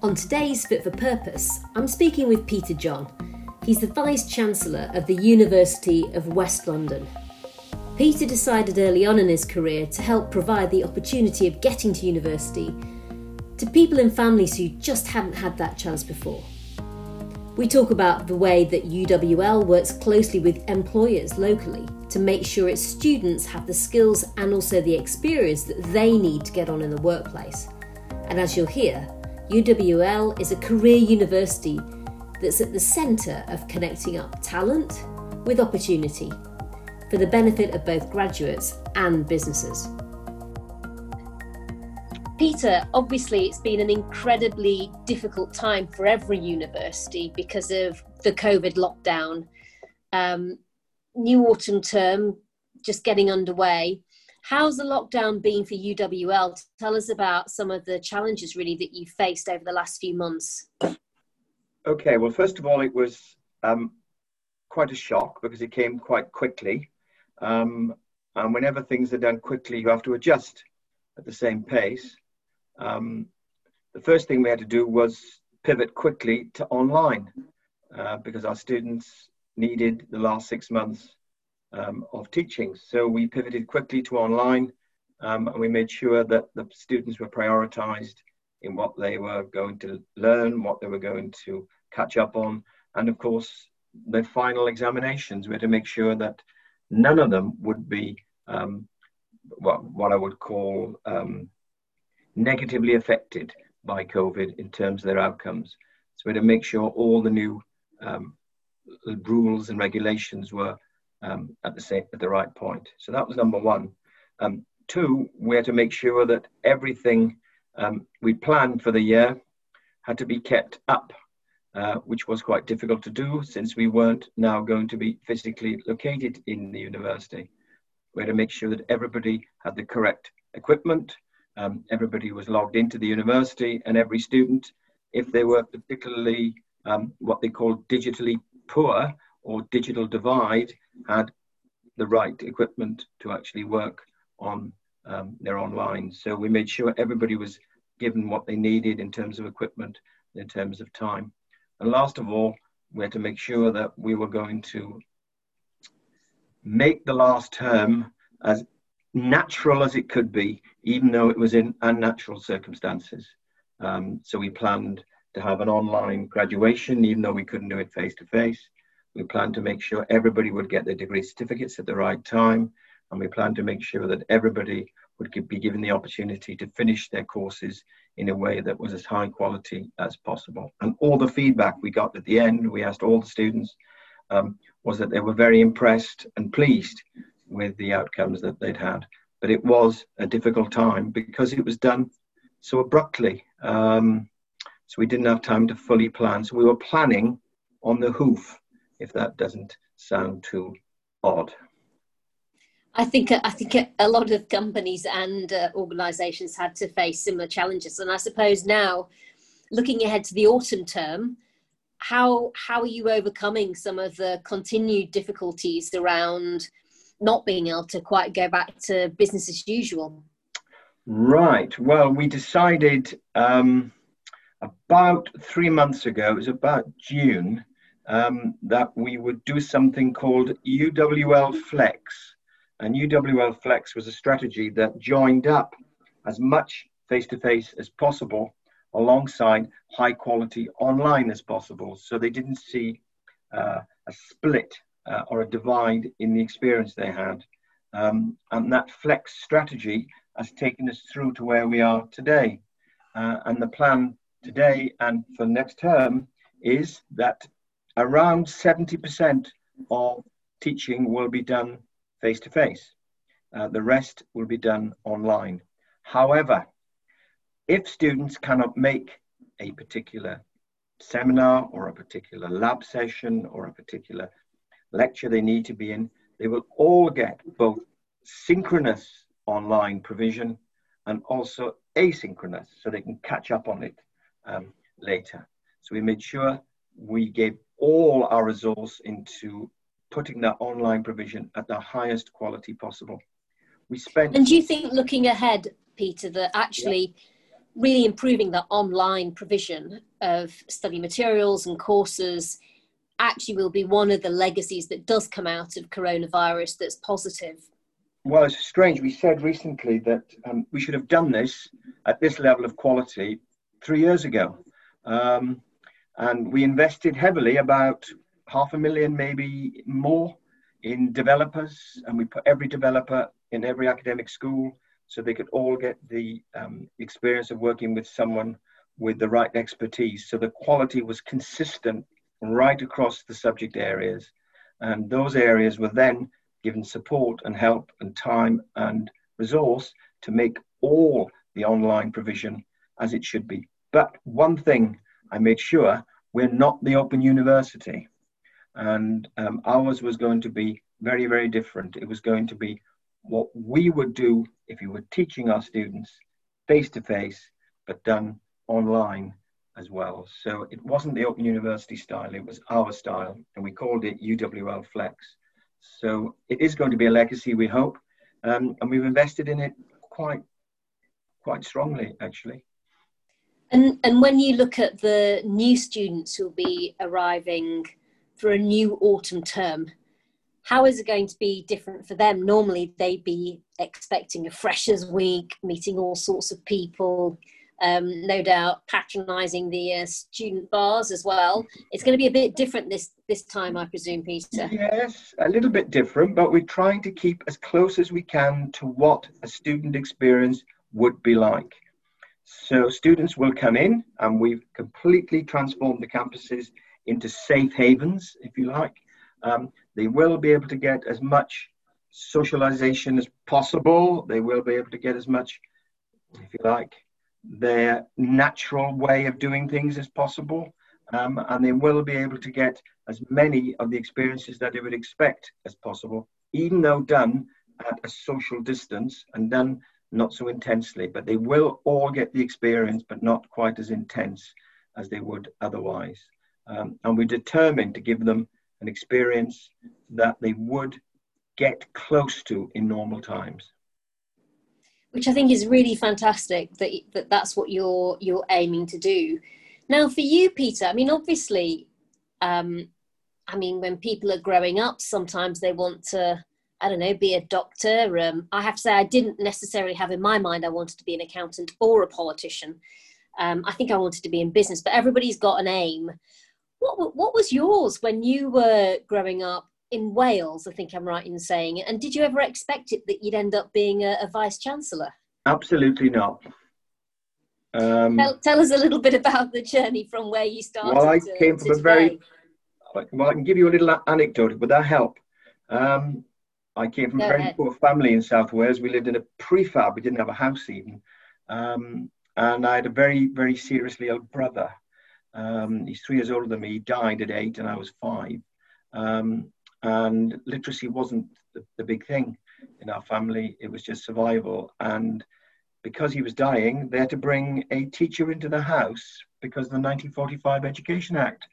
On today's Fit for Purpose, I'm speaking with Peter John. He's the Vice Chancellor of the University of West London. Peter decided early on in his career to help provide the opportunity of getting to university to people and families who just hadn't had that chance before. We talk about the way that UWL works closely with employers locally to make sure its students have the skills and also the experience that they need to get on in the workplace. And as you'll hear, UWL is a career university that's at the centre of connecting up talent with opportunity for the benefit of both graduates and businesses. Peter, obviously, it's been an incredibly difficult time for every university because of the COVID lockdown. Um, new autumn term just getting underway. How's the lockdown been for UWL? Tell us about some of the challenges really that you faced over the last few months. Okay, well, first of all, it was um, quite a shock because it came quite quickly. Um, and whenever things are done quickly, you have to adjust at the same pace. Um, the first thing we had to do was pivot quickly to online uh, because our students needed the last six months um, of teaching. So we pivoted quickly to online um, and we made sure that the students were prioritized in what they were going to learn, what they were going to catch up on, and of course, the final examinations. We had to make sure that none of them would be um, what, what I would call um, negatively affected by COVID in terms of their outcomes. So we had to make sure all the new um, rules and regulations were um, at the same at the right point. So that was number one. Um, two, we had to make sure that everything um, we planned for the year had to be kept up, uh, which was quite difficult to do since we weren't now going to be physically located in the university. We had to make sure that everybody had the correct equipment, um, everybody was logged into the university, and every student, if they were particularly um, what they call digitally poor or digital divide, had the right equipment to actually work on um, their online. So we made sure everybody was given what they needed in terms of equipment, in terms of time. And last of all, we had to make sure that we were going to make the last term as natural as it could be, even though it was in unnatural circumstances. Um, so we planned to have an online graduation, even though we couldn't do it face to face. We planned to make sure everybody would get their degree certificates at the right time, and we planned to make sure that everybody would be given the opportunity to finish their courses in a way that was as high quality as possible. And all the feedback we got at the end, we asked all the students, um, was that they were very impressed and pleased with the outcomes that they'd had. But it was a difficult time because it was done so abruptly. Um, so we didn't have time to fully plan. So we were planning on the hoof, if that doesn't sound too odd. I think I think a lot of companies and uh, organisations had to face similar challenges, and I suppose now, looking ahead to the autumn term, how how are you overcoming some of the continued difficulties around not being able to quite go back to business as usual? Right. Well, we decided um, about three months ago, it was about June, um, that we would do something called UWL Flex. And UWL Flex was a strategy that joined up as much face to face as possible alongside high quality online as possible. So they didn't see uh, a split uh, or a divide in the experience they had. Um, and that flex strategy has taken us through to where we are today. Uh, and the plan today and for next term is that around 70% of teaching will be done face to face. The rest will be done online. However, if students cannot make a particular seminar or a particular lab session or a particular lecture they need to be in, they will all get both synchronous online provision and also asynchronous so they can catch up on it um, later. So we made sure we gave all our resource into putting that online provision at the highest quality possible. We spent. And do you think, looking ahead, Peter, that actually yeah. really improving the online provision of study materials and courses actually will be one of the legacies that does come out of coronavirus that's positive. Well, it's strange. We said recently that um, we should have done this at this level of quality three years ago. Um, and we invested heavily, about half a million, maybe more, in developers. And we put every developer in every academic school so they could all get the um, experience of working with someone with the right expertise. So the quality was consistent right across the subject areas. And those areas were then given support and help and time and resource to make all the online provision as it should be. But one thing I made sure we're not the Open University. And um, ours was going to be very, very different. It was going to be what we would do if we were teaching our students face to face, but done online as well. So it wasn't the Open University style, it was our style, and we called it UWL Flex. So it is going to be a legacy, we hope, um, and we've invested in it quite, quite strongly, actually. And and when you look at the new students who'll be arriving for a new autumn term, how is it going to be different for them? Normally, they'd be expecting a freshers week, meeting all sorts of people, um, no doubt patronising the uh, student bars as well. It's going to be a bit different this this time, I presume, Peter. Yes, a little bit different, but we're trying to keep as close as we can to what a student experience would be like. So students will come in, and we've completely transformed the campuses into safe havens, if you like. Um, they will be able to get as much socialization as possible. They will be able to get as much, if you like, their natural way of doing things as possible. Um, and they will be able to get as many of the experiences that they would expect as possible, even though done at a social distance and done not so intensely. But they will all get the experience, but not quite as intense as they would otherwise. Um, and we're determined to give them an experience that they would get close to in normal times which I think is really fantastic that, that that's what you're you're aiming to do. Now, for you, Peter, I mean, obviously, um, I mean, when people are growing up, sometimes they want to, I don't know, be a doctor. Um, I have to say, I didn't necessarily have in my mind I wanted to be an accountant or a politician. Um, I think I wanted to be in business, but everybody's got an aim. What what was yours when you were growing up? in Wales, I think I'm right in saying. It. And did you ever expect it that you'd end up being a, a vice chancellor? Absolutely not. Um, tell, tell, us a little bit about the journey from where you started. Well, I to, came from a very well. I can give you a little anecdote. Would that help? Um, I came from Go a very ahead. poor family in South Wales. We lived in a prefab. We didn't have a house even, um, and I had a very, very seriously ill brother. Um, he's three years older than me. He died at eight, and I was five. Um, and literacy wasn't the, the big thing in our family. It was just survival. And because he was dying, they had to bring a teacher into the house because of the 1945 Education Act.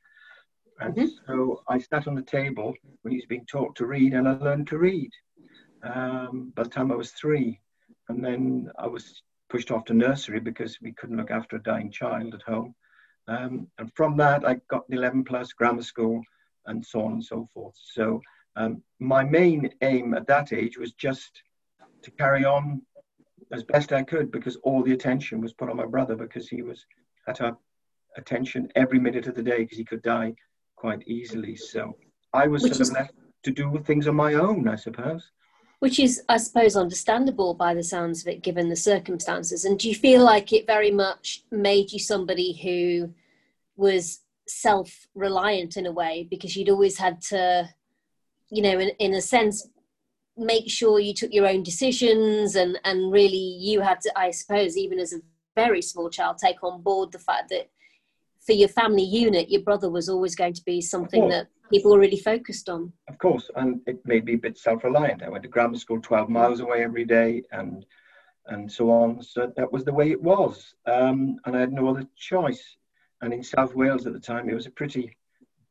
And mm-hmm. so I sat on the table when he was being taught to read, and I learned to read um, by the time I was three. And then I was pushed off to nursery because we couldn't look after a dying child at home. Um, and from that, I got the 11 plus grammar school and so on and so forth. So um, my main aim at that age was just to carry on as best I could because all the attention was put on my brother because he was at our attention every minute of the day because he could die quite easily. So I was Which sort is, of left to do things on my own, I suppose. Which is, I suppose, understandable by the sounds of it, given the circumstances. And do you feel like it very much made you somebody who was self reliant in a way because you'd always had to, you know, in, in a sense, make sure you took your own decisions and, and really you had to, I suppose, even as a very small child, take on board the fact that for your family unit, your brother was always going to be something that people were really focused on. Of course, and it made me a bit self-reliant. I went to grammar school 12 miles away every day, and and so on. So that was the way it was, um, and I had no other choice. And in South Wales at the time, it was a pretty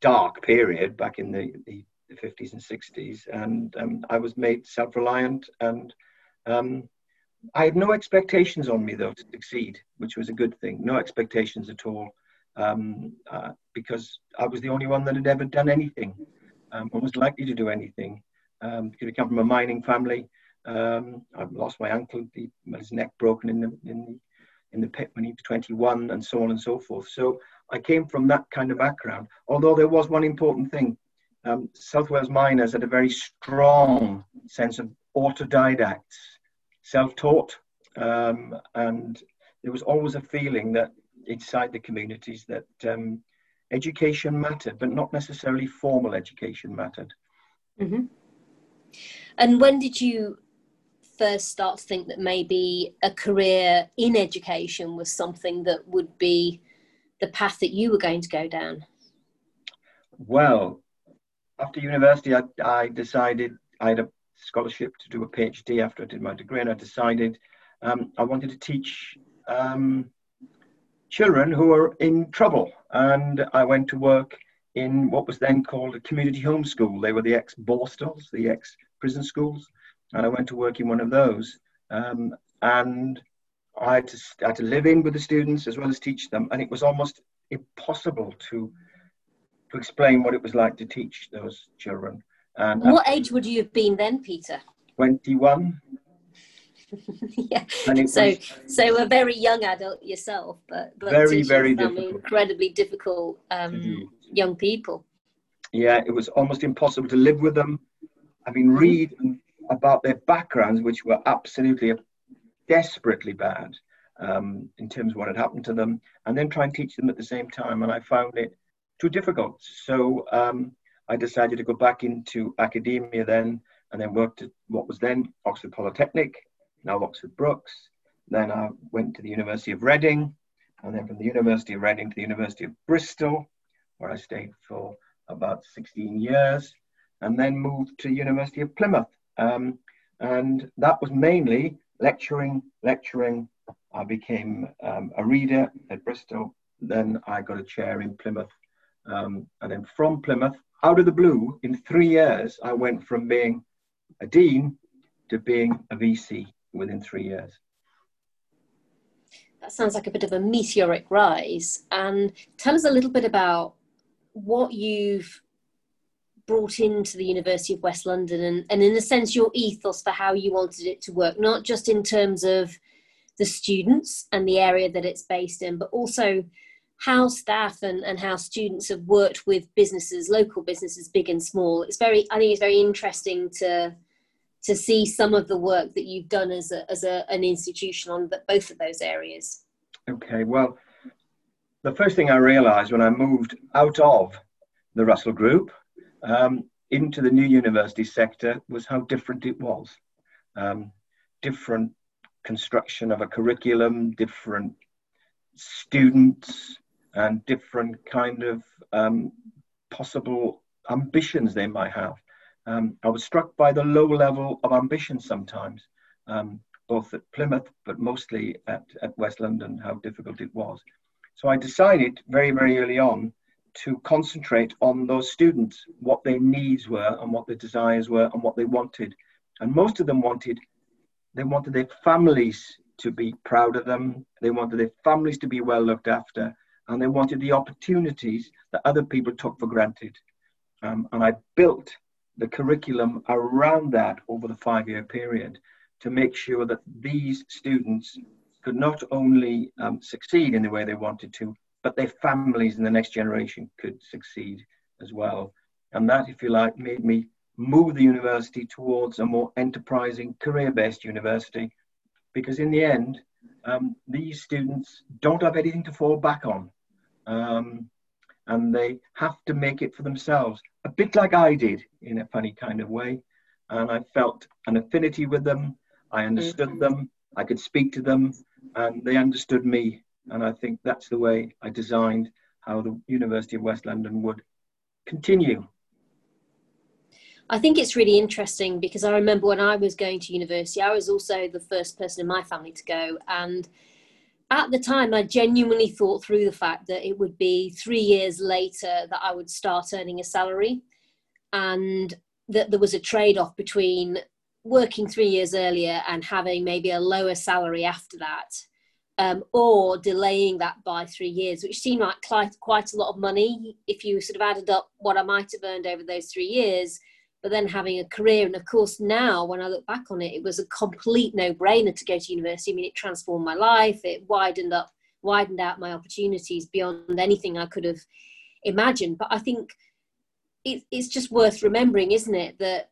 dark period back in the, the, the 50s and 60s. And um, I was made self reliant and um, I had no expectations on me though to succeed, which was a good thing. No expectations at all, um, uh, because I was the only one that had ever done anything, um, or was likely to do anything. Um, because I come from a mining family. Um, I've lost my uncle, his neck broken in the in the in the pit when he was 21, and so on and so forth. So I came from that kind of background. Although there was one important thing, um, South Wales miners had a very strong sense of autodidacts, self-taught, um, and there was always a feeling that inside the communities that um, education mattered, but not necessarily formal education mattered. Mm-hmm. And when did you first start to think that maybe a career in education was something that would be the path that you were going to go down? Well, after university, I, I decided I had a scholarship to do a PhD after I did my degree, and I decided um, I wanted to teach um, children who were in trouble. And I went to work in what was then called a community home school. They were the ex Borstals, the ex prison schools. And I went to work in one of those. Um, and I had, to, I had to live in with the students as well as teach them. And it was almost impossible to to explain what it was like to teach those children. And what age would you have been then, Peter? 21. yeah. So, so a very young adult yourself, but, but very, very difficult. incredibly difficult um, young people. Yeah, it was almost impossible to live with them. I mean, mm-hmm. read about their backgrounds, which were absolutely desperately bad um, in terms of what had happened to them, and then try and teach them at the same time. And I found it too difficult. So um, I decided to go back into academia then, and then worked at what was then Oxford Polytechnic, now Oxford Brookes. Then I went to the University of Reading, and then from the University of Reading to the University of Bristol, where I stayed for about 16 years, and then moved to University of Plymouth. Um, and that was mainly lecturing, lecturing. I became um, a reader at Bristol. Then I got a chair in Plymouth um, and then from Plymouth, out of the blue, in three years, I went from being a dean to being a VC within three years. That sounds like a bit of a meteoric rise. And tell us a little bit about what you've brought into the University of West London and, and in a sense your ethos for how you wanted it to work, not just in terms of the students and the area that it's based in, but also how staff and, and how students have worked with businesses, local businesses, big and small. It's very, I think it's very interesting to to see some of the work that you've done as a, as a, an institution on both of those areas. Okay, well, the first thing I realised when I moved out of the Russell Group um, into the new university sector was how different it was. Um, different construction of a curriculum, different students, and different kind of um, possible ambitions they might have. Um, I was struck by the low level of ambition sometimes, um, both at Plymouth, but mostly at, at West London, how difficult it was. So I decided very, very early on to concentrate on those students, what their needs were and what their desires were and what they wanted. And most of them wanted, they wanted their families to be proud of them. They wanted their families to be well looked after and they wanted the opportunities that other people took for granted. Um, and I built the curriculum around that over the five year period to make sure that these students could not only um, succeed in the way they wanted to, but their families and the next generation could succeed as well. And that, if you like, made me move the university towards a more enterprising, career based university. Because in the end, um, these students don't have anything to fall back on. Um, and they have to make it for themselves, a bit like I did in a funny kind of way. And I felt an affinity with them. I understood mm-hmm. them. I could speak to them, and they understood me. And I think that's the way I designed how the University of West London would continue. I think it's really interesting because I remember when I was going to university, I was also the first person in my family to go. And at the time, I genuinely thought through the fact that it would be three years later that I would start earning a salary, and that there was a trade off between working three years earlier and having maybe a lower salary after that, um, or delaying that by three years, which seemed like quite, quite a lot of money. If you sort of added up what I might have earned over those three years, but then having a career. And of course, now when I look back on it, it was a complete no brainer to go to university. I mean, it transformed my life, it widened up, widened out my opportunities beyond anything I could have imagined. But I think it, it's just worth remembering, isn't it, that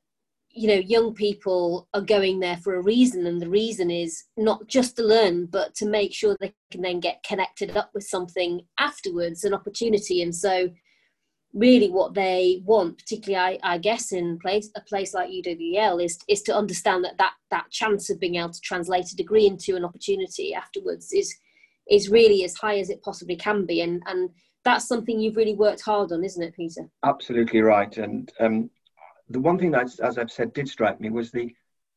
you know young people are going there for a reason and the reason is not just to learn but to make sure they can then get connected up with something afterwards an opportunity and so really what they want particularly i, I guess in place a place like uwl is is to understand that, that that chance of being able to translate a degree into an opportunity afterwards is is really as high as it possibly can be and and that's something you've really worked hard on isn't it peter absolutely right and um the one thing that, as I've said, did strike me was the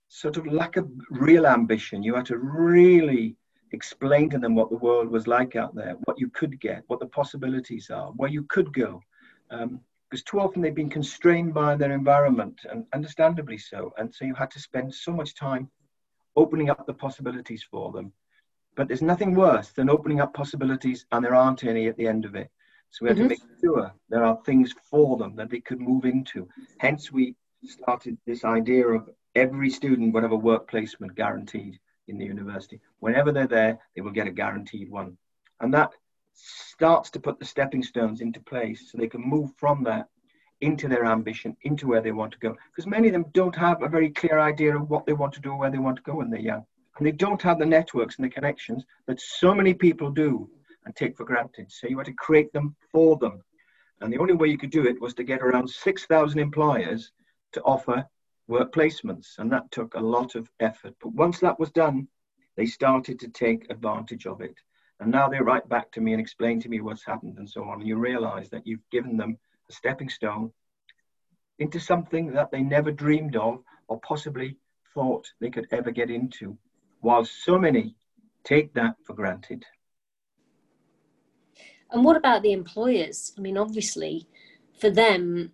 sort of lack of real ambition. You had to really explain to them what the world was like out there, what you could get, what the possibilities are, where you could go. Um, because too often they've been constrained by their environment, and understandably so. And so you had to spend so much time opening up the possibilities for them. But there's nothing worse than opening up possibilities and there aren't any at the end of it. So we had mm-hmm. to make sure there are things for them that they could move into. Hence, we started this idea of every student would have a work placement guaranteed in the university. Whenever they're there, they will get a guaranteed one. And that starts to put the stepping stones into place so they can move from that into their ambition, into where they want to go. Because many of them don't have a very clear idea of what they want to do or where they want to go when they're young. And they don't have the networks and the connections that so many people do and take for granted. So you had to create them for them. And the only way you could do it was to get around 6,000 employers to offer work placements. And that took a lot of effort. But once that was done, they started to take advantage of it. And now they write back to me and explain to me what's happened and so on. And you realize that you've given them a stepping stone into something that they never dreamed of or possibly thought they could ever get into, while so many take that for granted. And what about the employers? I mean, obviously, for them,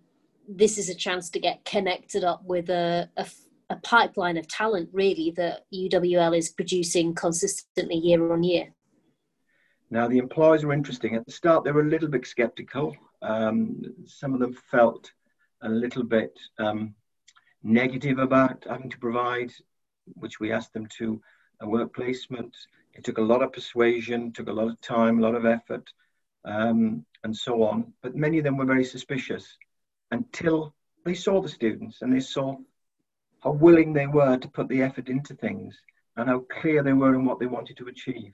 this is a chance to get connected up with a, a, a pipeline of talent, really, that UWL is producing consistently year on year. Now, the employers were interesting. At the start, they were a little bit skeptical. Um, some of them felt a little bit um, negative about having to provide, which we asked them to, a work placement. It took a lot of persuasion, took a lot of time, a lot of effort um, and so on. But many of them were very suspicious until they saw the students and they saw how willing they were to put the effort into things and how clear they were in what they wanted to achieve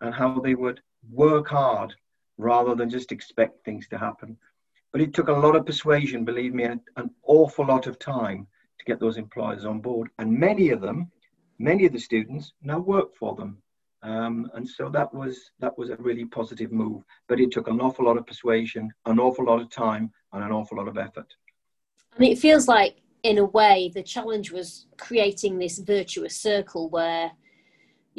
and how they would work hard rather than just expect things to happen. But it took a lot of persuasion, believe me, an, an awful lot of time to get those employers on board. And many of them, many of the students now work for them. Um, and so that was that was a really positive move, but it took an awful lot of persuasion, an awful lot of time, and an awful lot of effort. And it feels like, in a way, the challenge was creating this virtuous circle where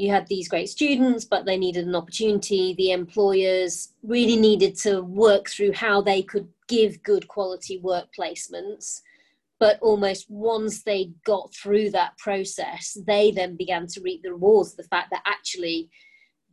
you had these great students, but they needed an opportunity. The employers really needed to work through how they could give good quality work placements but almost once they got through that process, they then began to reap the rewards of the fact that actually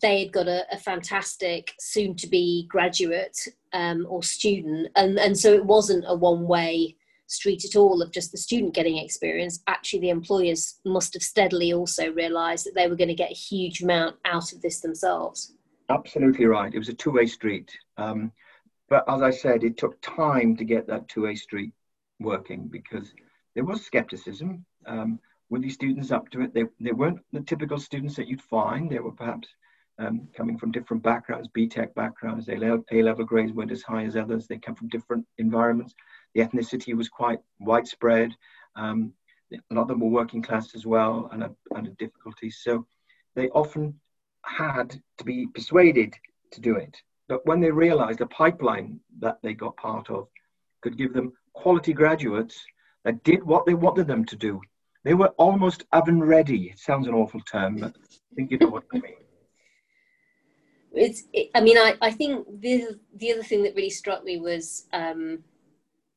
they had got a, a fantastic soon to be graduate um, or student. And, and so it wasn't a one way street at all of just the student getting experience. Actually, the employers must have steadily also realized that they were going to get a huge amount out of this themselves. Absolutely right. It was a two way street. Um, but as I said, it took time to get that two way street working because there was skepticism. Um, were these students up to it? They, they weren't the typical students that you'd find. They were perhaps um, coming from different backgrounds, BTEC backgrounds. A level grades weren't as high as others. They come from different environments. The ethnicity was quite widespread. Um, a lot of them were working class as well and a difficulty. So they often had to be persuaded to do it. But when they realized the pipeline that they got part of could give them quality graduates that did what they wanted them to do. They were almost oven ready. It sounds an awful term, but I think you know what I mean. It's, it, I mean, I, I think the, the other thing that really struck me was um,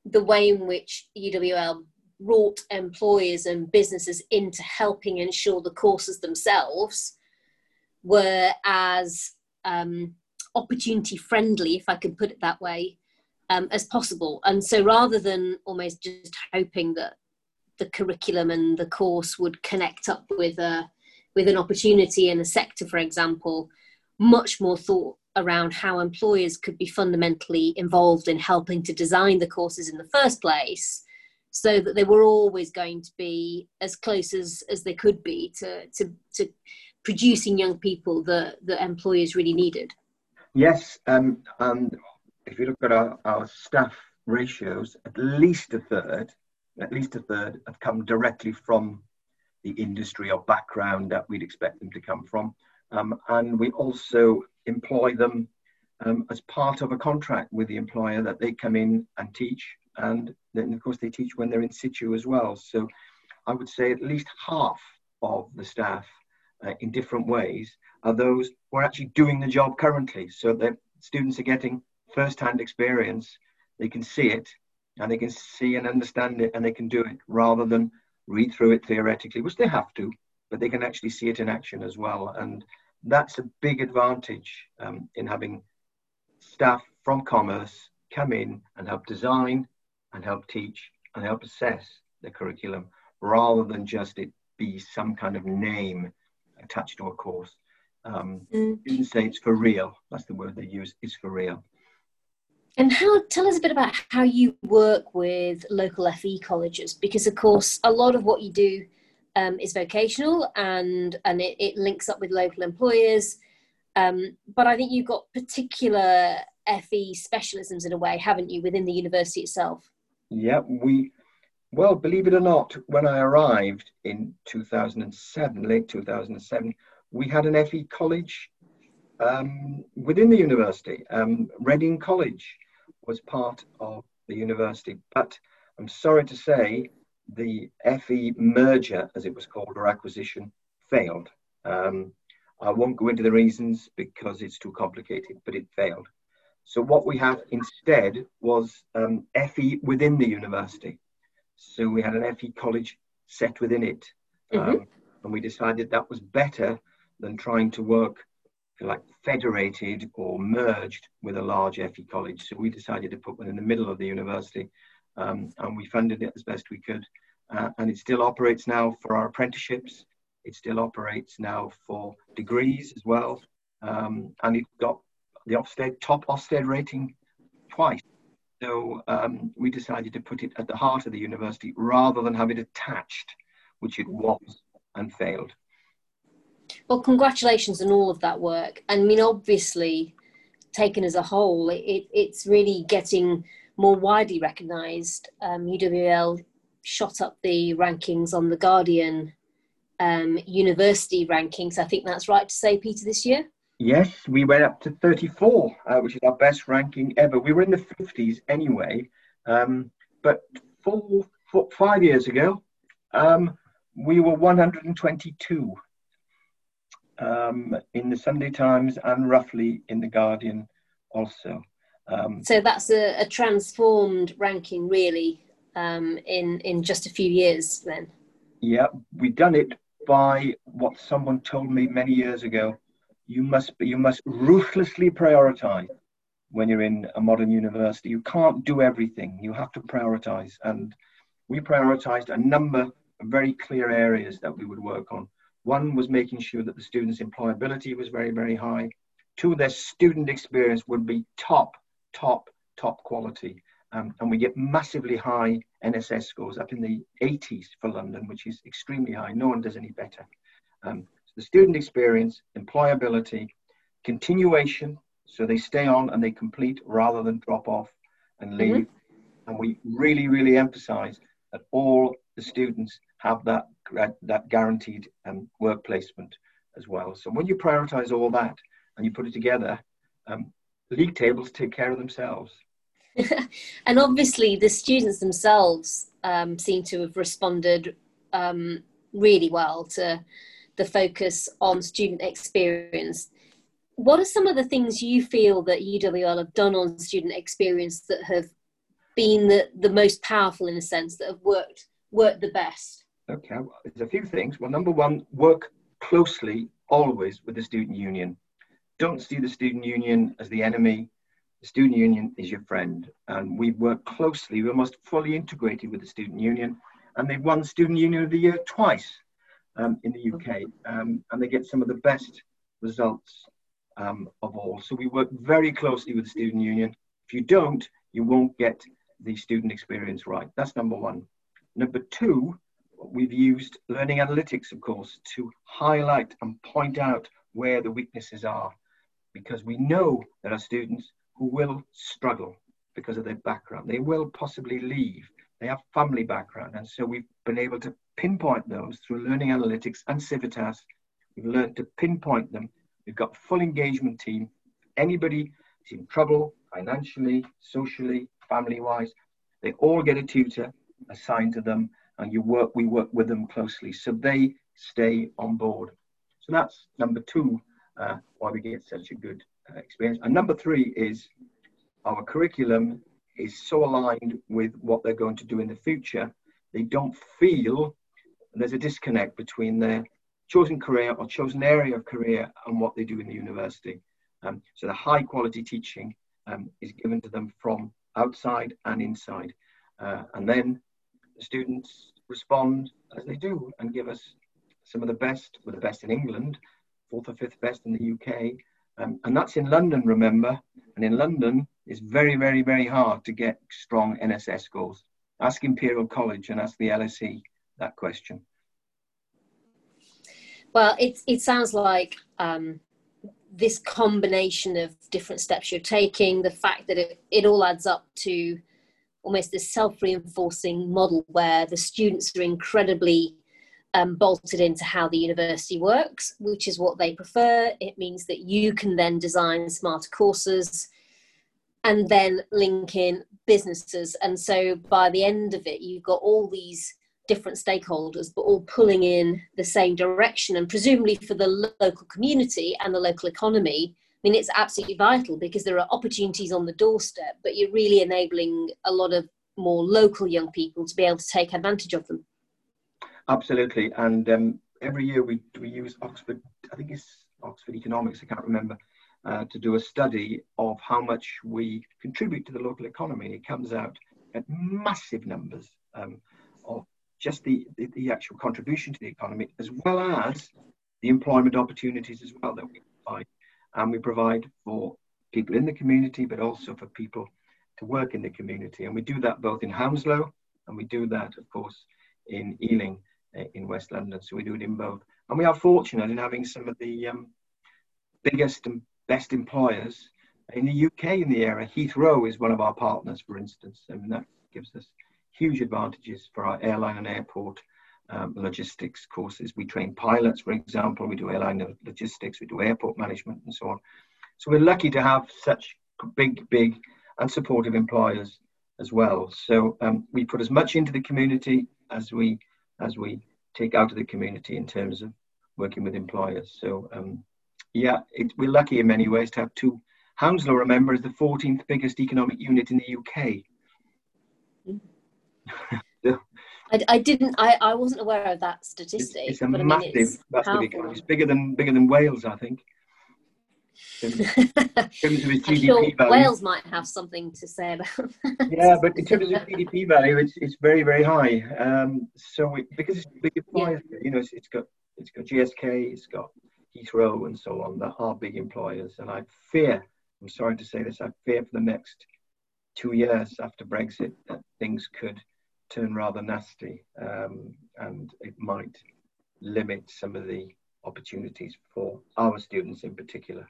the way in which UWL brought employers and businesses into helping ensure the courses themselves were as um, opportunity friendly, if I could put it that way, um, as possible. And so rather than almost just hoping that the curriculum and the course would connect up with a with an opportunity in a sector, for example, much more thought around how employers could be fundamentally involved in helping to design the courses in the first place so that they were always going to be as close as, as they could be to, to, to producing young people that, that employers really needed. Yes, um, and if you look at our, our staff ratios, at least a third, at least a third have come directly from the industry or background that we'd expect them to come from. Um, and we also employ them um, as part of a contract with the employer that they come in and teach. And then, of course, they teach when they're in situ as well. So I would say at least half of the staff uh, in different ways are those who are actually doing the job currently. So that students are getting first-hand experience. They can see it and they can see and understand it and they can do it rather than read through it theoretically, which they have to, but they can actually see it in action as well. And that's a big advantage um, in having staff from commerce come in and help design and help teach and help assess the curriculum rather than just it be some kind of name attached to a course. Um, mm. Students say it's for real. That's the word they use. It's for real. And how tell us a bit about how you work with local FE colleges because of course a lot of what you do um, is vocational and and it, it, links up with local employers. Um, but I think you've got particular FE specialisms in a way, haven't you, within the university itself? Yeah, we well, believe it or not, when I arrived in 2007, late 2007, we had an FE college um, within the university. Um, Reading College was part of the university, but I'm sorry to say the FE merger, as it was called, or acquisition, failed. Um, I won't go into the reasons because it's too complicated, but it failed. So what we had instead was um, FE within the university. So we had an FE college set within it. Mm-hmm. Um, and we decided that was better than trying to work like federated or merged with a large FE college. So we decided to put one in the middle of the university um, and we funded it as best we could. Uh, and it still operates now for our apprenticeships. It still operates now for degrees as well. Um, and it got the Ofsted top Ofsted rating twice. So um, we decided to put it at the heart of the university rather than have it attached, which it was and failed. Well, congratulations on all of that work. I mean, obviously, taken as a whole, it, it's really getting more widely recognised. Um, UWL shot up the rankings on the Guardian um, university rankings. I think that's right to say, Peter, this year. Yes, we went up to 34, uh, which is our best ranking ever. We were in the 50s anyway, um, but four, four, five years ago, um, we were 122 um, in the Sunday Times and roughly in the Guardian also. Um, so that's a, a, transformed ranking, really, um, in in just a few years. Then. Yeah, we've done it by what someone told me many years ago. You must you must ruthlessly prioritize when you're in a modern university. You can't do everything. You have to prioritize, and we prioritized a number of very clear areas that we would work on. One was making sure that the students' employability was very, very high. Two, their student experience would be top, top, top quality. Um, and we get massively high NSS scores up in the 80s for London, which is extremely high. No one does any better. Um, so the student experience, employability, continuation, so they stay on and they complete rather than drop off and leave. Mm-hmm. And we really, really emphasize that all the students have that that guaranteed um, work placement as well. So when you prioritize all that and you put it together, um, league tables take care of themselves. and obviously, the students themselves um, seem to have responded um, really well to the focus on student experience. What are some of the things you feel that UWL have done on student experience that have been the, the most powerful in a sense, that have worked work the best? Okay, well, there's a few things. Well, number one, work closely always with the student union. Don't see the student union as the enemy. The student union is your friend, and we work closely. We're almost fully integrated with the student union, and they've won Student Union of the Year twice um, in the UK, um, and they get some of the best results um, of all. So we work very closely with the student union. If you don't, you won't get the student experience right. That's number one. Number two, we've used learning analytics, of course, to highlight and point out where the weaknesses are, because we know there are students who will struggle because of their background. They will possibly leave. They have family background. And so we've been able to pinpoint those through learning analytics and Civitas. We've learned to pinpoint them. We've got full engagement team. Anybody is in trouble financially, socially, family-wise, they all get a tutor assigned to them and you work, we work with them closely. So they stay on board. So that's number two, uh, why we get such a good uh, experience. And number three is our curriculum is so aligned with what they're going to do in the future. They don't feel there's a disconnect between their chosen career or chosen area of career and what they do in the university. Um, so the high quality teaching um, is given to them from outside and inside. Uh, and then the students respond as they do and give us some of the best, we're the best in England, fourth or fifth best in the UK. Um, and that's in London, remember. And in London, it's very, very, very hard to get strong NSS scores. Ask Imperial College and ask the LSE that question. Well, it, it sounds like um, this combination of different steps you're taking, the fact that it, it all adds up to almost this self reinforcing model where the students are incredibly um, bolted into how the university works, which is what they prefer. It means that you can then design smarter courses and then link in businesses. And so by the end of it, you've got all these different stakeholders, but all pulling in the same direction. And presumably for the local community and the local economy, I mean, it's absolutely vital because there are opportunities on the doorstep, but you're really enabling a lot of more local young people to be able to take advantage of them. Absolutely. And um, every year we, we use Oxford, I think it's Oxford Economics, I can't remember, uh, to do a study of how much we contribute to the local economy. It comes out at massive numbers um, of just the, the, the, actual contribution to the economy, as well as the employment opportunities as well that we provide. And we provide for people in the community, but also for people to work in the community. And we do that both in Hounslow, and we do that, of course, in Ealing in West London. So we do it in both. And we are fortunate in having some of the um, biggest and best employers in the UK in the area. Heathrow is one of our partners, for instance, and that gives us huge advantages for our airline and airport um, logistics courses. We train pilots, for example, we do airline logistics, we do airport management, and so on. So we're lucky to have such big, big and supportive employers as well. So um, we put as much into the community as we as we take out of the community in terms of working with employers. So um, yeah, it, we're lucky in many ways to have two. Hounslow, remember, is the 14th biggest economic unit in the UK. I, I, didn't. I, I wasn't aware of that statistic. It's, it's a massive, I mean, it's massive economy. It's bigger than bigger than Wales, I think. In terms of its GDP sure value, Wales might have something to say about that. Yeah, but in terms of GDP value, it's it's very very high. Um, so it, because it's big, yeah. you know, it's, it's got it's got GSK, it's got Heathrow and so on that are big employers. And I fear, I'm sorry to say this, I fear for the next two years after Brexit that things could turn rather nasty um, and it might limit some of the opportunities for our students in particular.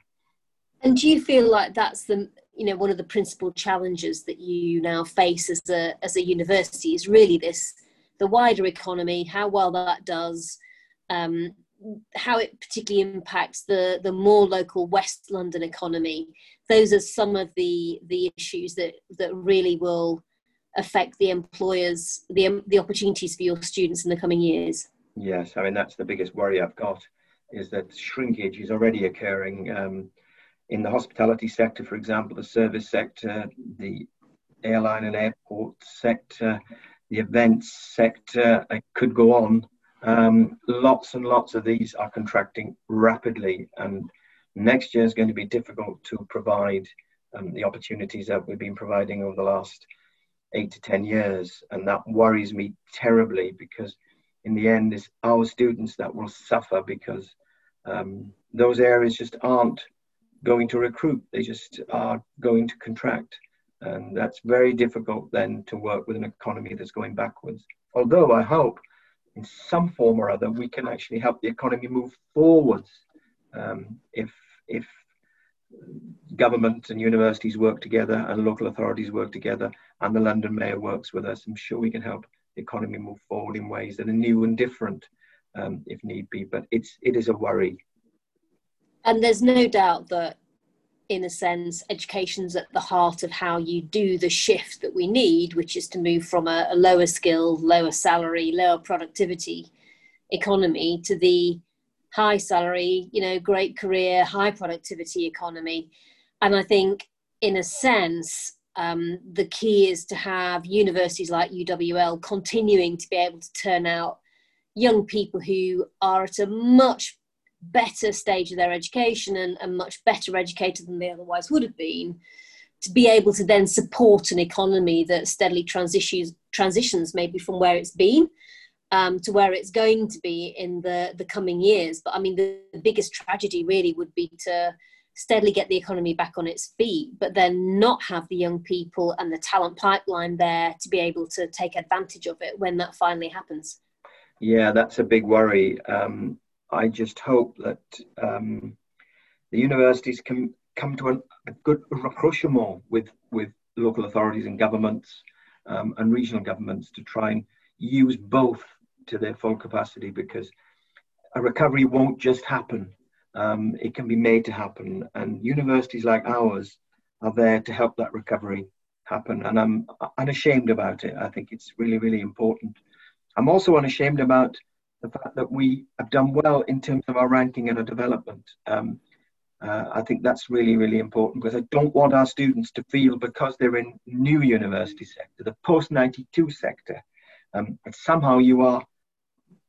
And do you feel like that's the you know one of the principal challenges that you now face as a as a university is really this the wider economy, how well that does, um, how it particularly impacts the the more local West London economy. Those are some of the the issues that that really will affect the employers the the opportunities for your students in the coming years. Yes, I mean that's the biggest worry I've got is that shrinkage is already occurring um, in the hospitality sector, for example, the service sector, the airline and airport sector, the events sector, I could go on. Um, lots and lots of these are contracting rapidly, and next year is going to be difficult to provide um, the opportunities that we've been providing over the last eight to 10 years. And that worries me terribly because, in the end, it's our students that will suffer because um, those areas just aren't going to recruit, they just are going to contract. And that's very difficult then to work with an economy that's going backwards. Although I hope in some form or other we can actually help the economy move forwards um, if if government and universities work together and local authorities work together and the London Mayor works with us, I'm sure we can help the economy move forward in ways that are new and different um, if need be. But it's it is a worry. And there's no doubt that in a sense, education's at the heart of how you do the shift that we need, which is to move from a, a lower skill, lower salary, lower productivity economy to the high salary, you know, great career, high productivity economy. And I think, in a sense, um, the key is to have universities like UWL continuing to be able to turn out young people who are at a much better stage of their education and, and much better educated than they otherwise would have been to be able to then support an economy that steadily transitions transitions maybe from where it's been um, to where it's going to be in the the coming years. But I mean, the, the, biggest tragedy really would be to steadily get the economy back on its feet, but then not have the young people and the talent pipeline there to be able to take advantage of it when that finally happens. Yeah, that's a big worry. Um, I just hope that um, the universities can come to an, a good rapprochement with, with local authorities and governments um, and regional governments to try and use both to their full capacity because a recovery won't just happen. Um, it can be made to happen. And universities like ours are there to help that recovery happen. And I'm unashamed about it. I think it's really, really important. I'm also unashamed about the fact that we have done well in terms of our ranking and our development. Um, uh, I think that's really, really important because I don't want our students to feel because they're in new university sector, the post 92 sector, um, somehow you are,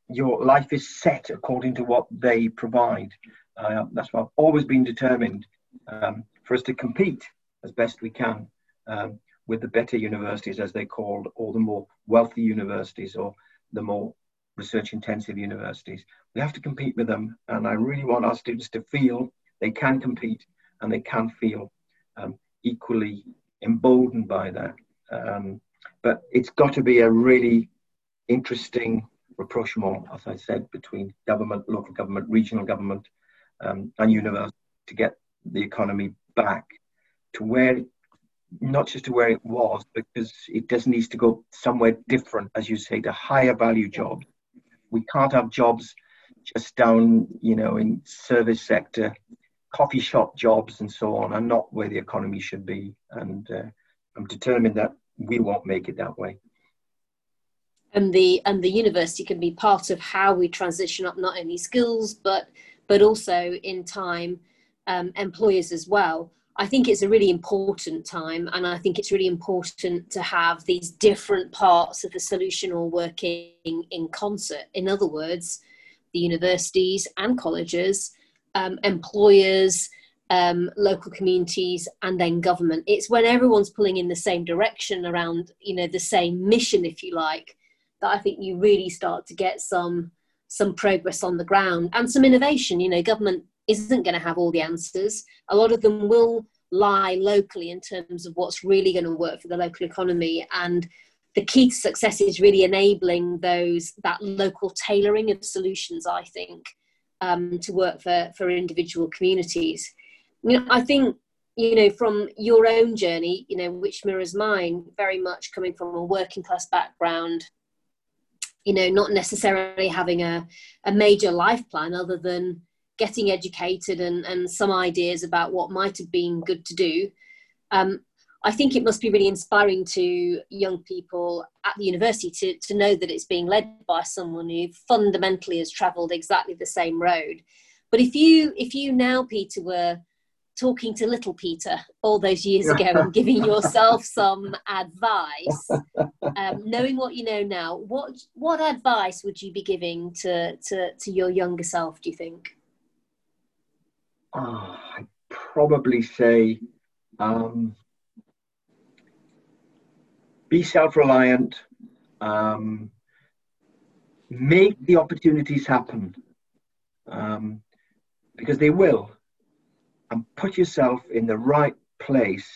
your life is set according to what they provide. Uh, that's why I've always been determined um, for us to compete as best we can um, with the better universities, as they're called, or the more wealthy universities, or the more research intensive universities. We have to compete with them, and I really want our students to feel they can compete and they can feel um, equally emboldened by that. Um, but it's got to be a really interesting rapprochement, as I said, between government, local government, regional government, um, and university to get the economy back to where, not just to where it was, because it just needs to go somewhere different, as you say, to higher value jobs we can't have jobs just down, you know, in service sector, coffee shop jobs and so on are not where the economy should be. And uh, I'm determined that we won't make it that way. And the and the university can be part of how we transition up not only skills but but also in time um, employers as well. I think it's a really important time, and I think it's really important to have these different parts of the solution all working in concert. In other words, the universities and colleges, um, employers, um, local communities, and then government. It's when everyone's pulling in the same direction around, you know, the same mission, if you like, that I think you really start to get some some progress on the ground and some innovation. You know, government isn't going to have all the answers. A lot of them will lie locally in terms of what's really going to work for the local economy. And the key to success is really enabling those that local tailoring of solutions, I think, um, to work for, for individual communities. You know, I think you know from your own journey you know which mirrors mine very much coming from a working class background you know not necessarily having a, a major life plan other than getting educated and, and some ideas about what might have been good to do. Um, I think it must be really inspiring to young people at the university to, to know that it's being led by someone who fundamentally has travelled exactly the same road. But if you if you now, Peter, were talking to little Peter all those years ago and giving yourself some advice, um, knowing what you know now, what what advice would you be giving to to, to your younger self? Do you think? Oh, I'd probably say um, be self-reliant. Um, make the opportunities happen um, because they will and put yourself in the right place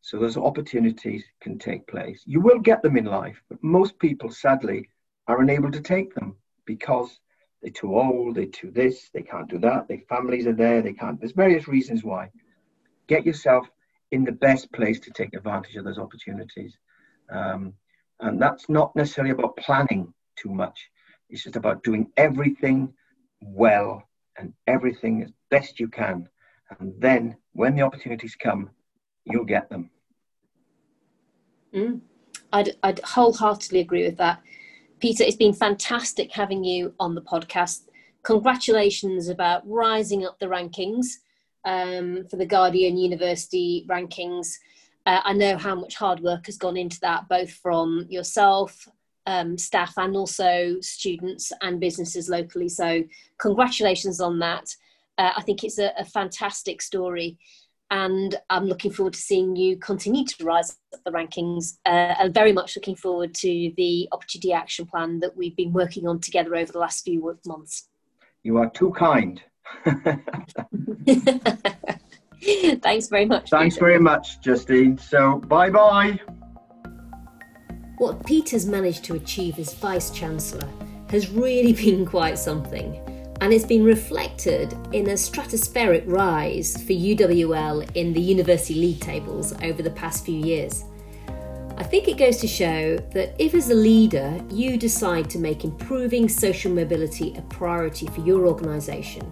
so those opportunities can take place. You will get them in life, but most people, sadly, are unable to take them because they're too old, they're too this, they can't do that, their families are there, they can't. There's various reasons why. Get yourself in the best place to take advantage of those opportunities. Um, and that's not necessarily about planning too much. It's just about doing everything well and everything as best you can and then when the opportunities come, you'll get them. Mm. I'd, I'd wholeheartedly agree with that. Peter, it's been fantastic having you on the podcast. Congratulations about rising up the rankings um, for the Guardian University rankings. Uh, I know how much hard work has gone into that, both from yourself, um, staff, and also students and businesses locally. So, congratulations on that. Uh, I think it's a, a, fantastic story, and I'm looking forward to seeing you continue to rise up the rankings. Uh, and very much looking forward to the opportunity action plan that we've been working on together over the last few months. You are too kind. Thanks very much. Thanks Peter. very much, Justine. So, bye bye. What Peter's managed to achieve as Vice Chancellor has really been quite something and it's been reflected in a stratospheric rise for UWL in the university league tables over the past few years. I think it goes to show that if, as a leader, you decide to make improving social mobility a priority for your organisation,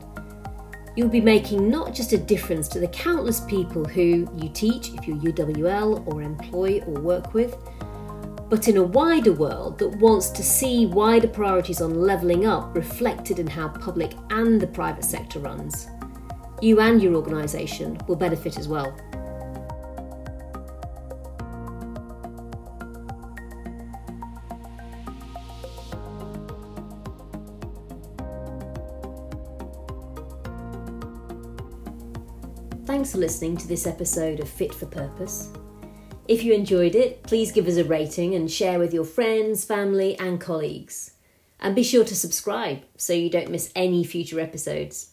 you'll be making not just a difference to the countless people who you teach, if you're UWL, or employ or work with, but in a wider world that wants to see wider priorities on levelling up reflected in how public and the private sector runs, you and your organisation will benefit as well. Thanks for listening to this episode of Fit for Purpose. If you enjoyed it, please give us a rating and share with your friends, family, and colleagues. And be sure to subscribe so you don't miss any future episodes.